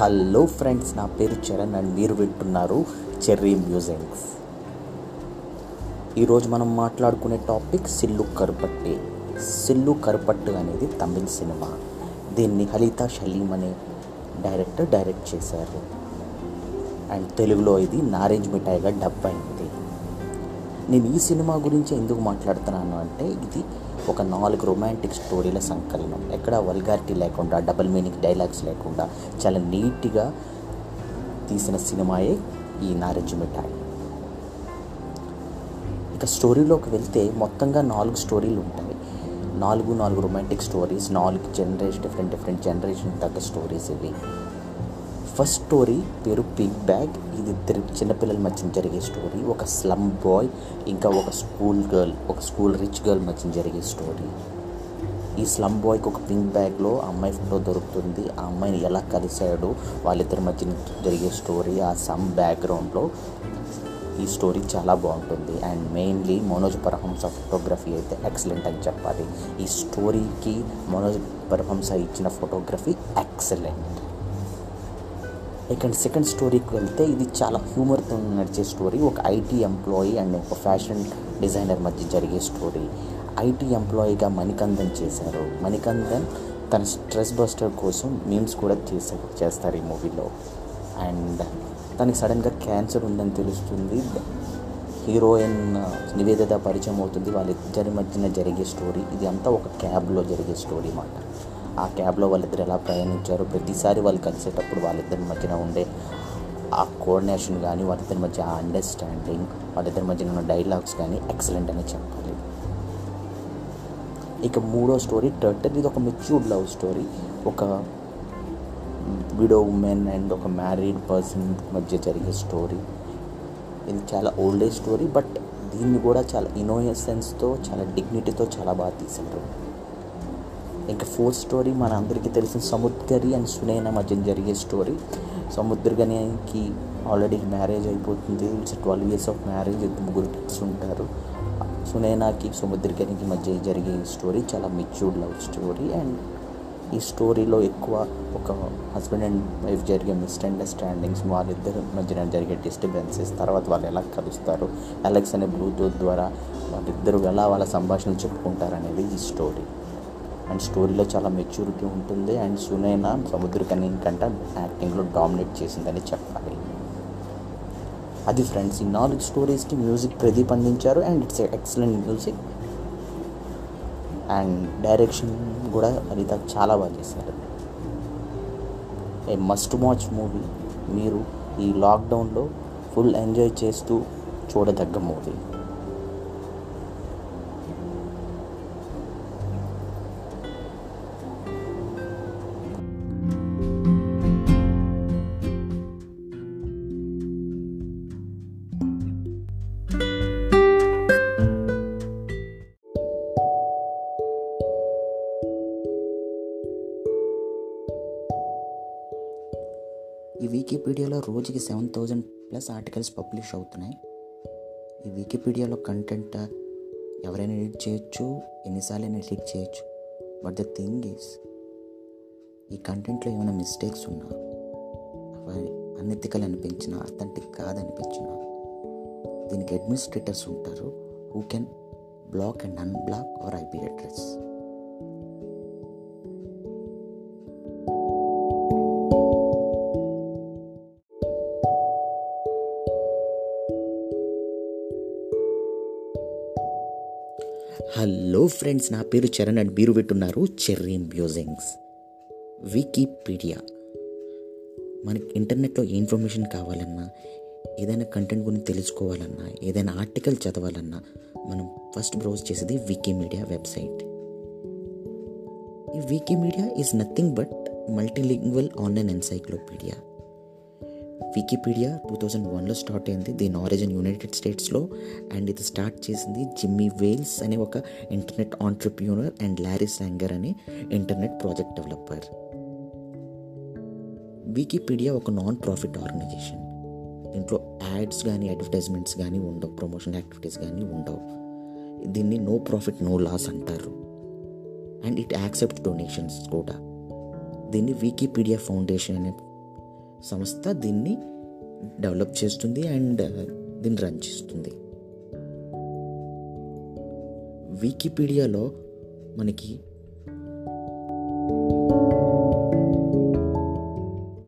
Hello friends నా పేరు Charan and మీరు వింటున్నారు చెర్రీ మ్యూజిక్స్ ఈరోజు మనం మాట్లాడుకునే టాపిక్ సిల్లు కరుపట్టి. సిల్లు కరుపట్టు అనేది తమిళ సినిమా. దీన్ని హలిత షలీం అనే డైరెక్టర్ డైరెక్ట్ చేశారు. అండ్ తెలుగులో ఇది నారేంజ్ మిఠాయిగా డబ్ అయింది. నేను ఈ సినిమా గురించి ఎందుకు మాట్లాడుతున్నాను అంటే ఇది ఒక నాలుగు రొమాంటిక్ స్టోరీల సంకలనం. ఎక్కడ వల్గారిటీ లేకుండా డబుల్ మీనింగ్ డైలాగ్స్ లేకుండా చాలా నీట్గా తీసిన సినిమాయే ఈ నారెంజ్ మిఠాయి ఇక స్టోరీలోకి వెళ్తే మొత్తంగా నాలుగు స్టోరీలు ఉంటాయి. నాలుగు నాలుగు రొమాంటిక్ స్టోరీస్ నాలుగు జనరేషన్ డిఫరెంట్ డిఫరెంట్ జనరేషన్ తగ్గ స్టోరీస్ ఇవి. ఫస్ట్ స్టోరీ పేరు పిగ్ బ్యాగ్ ఇది ఇద్దరు చిన్నపిల్లల మధ్య జరిగే స్టోరీ. ఒక స్లమ్ బాయ్ ఇంకా ఒక స్కూల్ గర్ల్ ఒక స్కూల్ రిచ్ గర్ల్ మధ్య జరిగే స్టోరీ. ఈ స్లమ్ బాయ్కి ఒక పింక్ బ్యాగ్లో అమ్మాయి ఫోటో దొరుకుతుంది. ఆ అమ్మాయిని ఎలా కలిశాడు వాళ్ళిద్దరి మధ్య జరిగే స్టోరీ. ఆ సమ్ బ్యాక్గ్రౌండ్లో ఈ స్టోరీ చాలా బాగుంటుంది. And mainly Manoj Paramahamsa photography అయితే ఎక్సలెంట్ అని చెప్పాలి. ఈ స్టోరీకి మనోజ్ పరహంస ఇచ్చిన ఫోటోగ్రఫీ ఎక్సలెంట్. ఇక్కడ సెకండ్ స్టోరీకి వెళ్తే ఇది చాలా హ్యూమర్తో నడిచే స్టోరీ ఒక ఐటీ ఎంప్లాయీ అండ్ ఒక ఫ్యాషన్ డిజైనర్ మధ్య జరిగే స్టోరీ ఐటీ ఎంప్లాయీగా మణికందన్ చేశారు. మణికందన్ తన స్ట్రెస్ బస్టర్ కోసం మీమ్స్ కూడా చేశారు చేస్తారు ఈ మూవీలో అండ్ తనకి సడన్గా క్యాన్సర్ ఉందని తెలుస్తుంది. హీరోయిన్ నివేదిత పరిచయం అవుతుంది. వాళ్ళిద్దరి మధ్యన జరిగే స్టోరీ ఇది అంతా ఒక క్యాబ్లో జరిగే స్టోరీ అన్నమాట. ఆ క్యాబ్లో వాళ్ళిద్దరు ఎలా ప్రయాణించారు ప్రతిసారి వాళ్ళు కలిసేటప్పుడు వాళ్ళిద్దరి మధ్యన ఉండే ఆ కోఆర్డినేషన్ కానీ వాళ్ళిద్దరి మధ్య ఆ అండర్స్టాండింగ్ వాళ్ళిద్దరి మధ్యన ఉన్న డైలాగ్స్ కానీ ఎక్సలెంట్ అని చెప్పాలి. ఇక మూడో స్టోరీ టర్టర్ ఇది ఒక మెచ్యూర్డ్ లవ్ స్టోరీ ఒక విడో ఉమెన్ అండ్ ఒక మ్యారీడ్ పర్సన్ మధ్య జరిగే స్టోరీ ఇది చాలా ఓల్డ్ ఏజ్ స్టోరీ బట్ దీన్ని కూడా చాలా ఇన్నోసెన్స్తో చాలా డిగ్నిటీతో చాలా బాగా తీసారు ఇంకా ఫోర్త్ స్టోరీ మన అందరికీ తెలిసిన సముద్రి అండ్ సునైన మధ్య జరిగే స్టోరీ సముద్రగనికి ఆల్రెడీ మ్యారేజ్ అయిపోతుంది. It's twelve years of marriage ముగ్గురు కిడ్స్ ఉంటారు. సునైనాకి సముద్రగనికి మధ్య జరిగే స్టోరీ చాలా మెచ్యూర్డ్ లవ్ స్టోరీ అండ్ ఈ స్టోరీలో ఎక్కువ ఒక హస్బెండ్ అండ్ వైఫ్ జరిగే మిస్అండర్స్టాండింగ్స్ వాళ్ళిద్దరి మధ్యన జరిగే డిస్టర్బెన్సెస్ తర్వాత వాళ్ళు ఎలా కలుస్తారు అలెక్స్ అనే బ్లూటూత్ ద్వారా వాళ్ళిద్దరూ ఎలా వాళ్ళ సంభాషణ చెప్పుకుంటారు అనేది ఈ స్టోరీ అండ్ స్టోరీలో చాలా మెచ్యూరిటీ ఉంటుంది. అండ్ సునైనా సముద్రకని కంట యాక్టింగ్లో డామినేట్ చేసిందని చెప్పాలి. అది ఫ్రెండ్స్ ఈ నాలుగు స్టోరీస్కి మ్యూజిక్ ప్రదీప్ అందించారు. And it's excellent music. And direction కూడా హరిత చాలా బాగా చేశారు. A must watch movie. మీరు ఈ లాక్డౌన్లో ఫుల్ ఎంజాయ్ చేస్తూ చూడదగ్గ మూవీ. ఈ వికీపీడియాలో రోజుకి seven thousand plus articles publish అవుతున్నాయి. ఈ వికీపీడియాలో కంటెంట్ ఎవరైనా ఎడిట్ చేయొచ్చు ఎన్నిసార్లైనా ఎడిట్ చేయొచ్చు. బట్ ద థింగ్ ఈస్ ఈ కంటెంట్లో ఏమైనా మిస్టేక్స్ ఉన్నా అవి అన్ఎథికల్ అనిపించిన అథెంటిక్ కాదనిపించిన దీనికి అడ్మినిస్ట్రేటర్స్ ఉంటారు who can block and unblock our IP address hello friends నా పేరు చరణ్ అండ్ మీరు వింటున్నారు చెర్రీ మ్యూజింగ్స్ వికీపీడియా. మనకి ఇంటర్నెట్లో ఏ ఇన్ఫర్మేషన్ కావాలన్నా ఏదైనా కంటెంట్ గురించి తెలుసుకోవాలన్నా ఏదైనా ఆర్టికల్ చదవాలన్నా మనం ఫస్ట్ బ్రౌజ్ చేసేది వికీమీడియా వెబ్సైట్. ఈ Wikimedia is nothing but multilingual online encyclopedia. Wikipedia two thousand వన్లో స్టార్ట్ అయింది. దీని ఆరిజిన్ యునైటెడ్ స్టేట్స్లో అండ్ ఇది స్టార్ట్ చేసింది జిమ్మీ వేల్స్ అనే ఒక internet entrepreneur and Larry Sanger అనే ఇంటర్నెట్ ప్రాజెక్ట్ డెవలపర్ వికీపీడియా ఒక నాన్ ప్రాఫిట్ ఆర్గనైజేషన్ దీంట్లో యాడ్స్ కానీ అడ్వర్టైజ్మెంట్స్ కానీ ఉండవు. ప్రమోషన్ యాక్టివిటీస్ కానీ ఉండవు. దీన్ని నో ప్రాఫిట్ నో లాస్ అంటారు. అండ్ ఇట్ యాక్సెప్ట్ డొనేషన్స్ కూడా. దీన్ని వికీపీడియా ఫౌండేషన్ అనే సంస్థ దీన్ని డెవలప్ చేస్తుంది అండ్ uh, దీన్ని రన్ చేస్తుంది. వికీపీడియాలో మనకి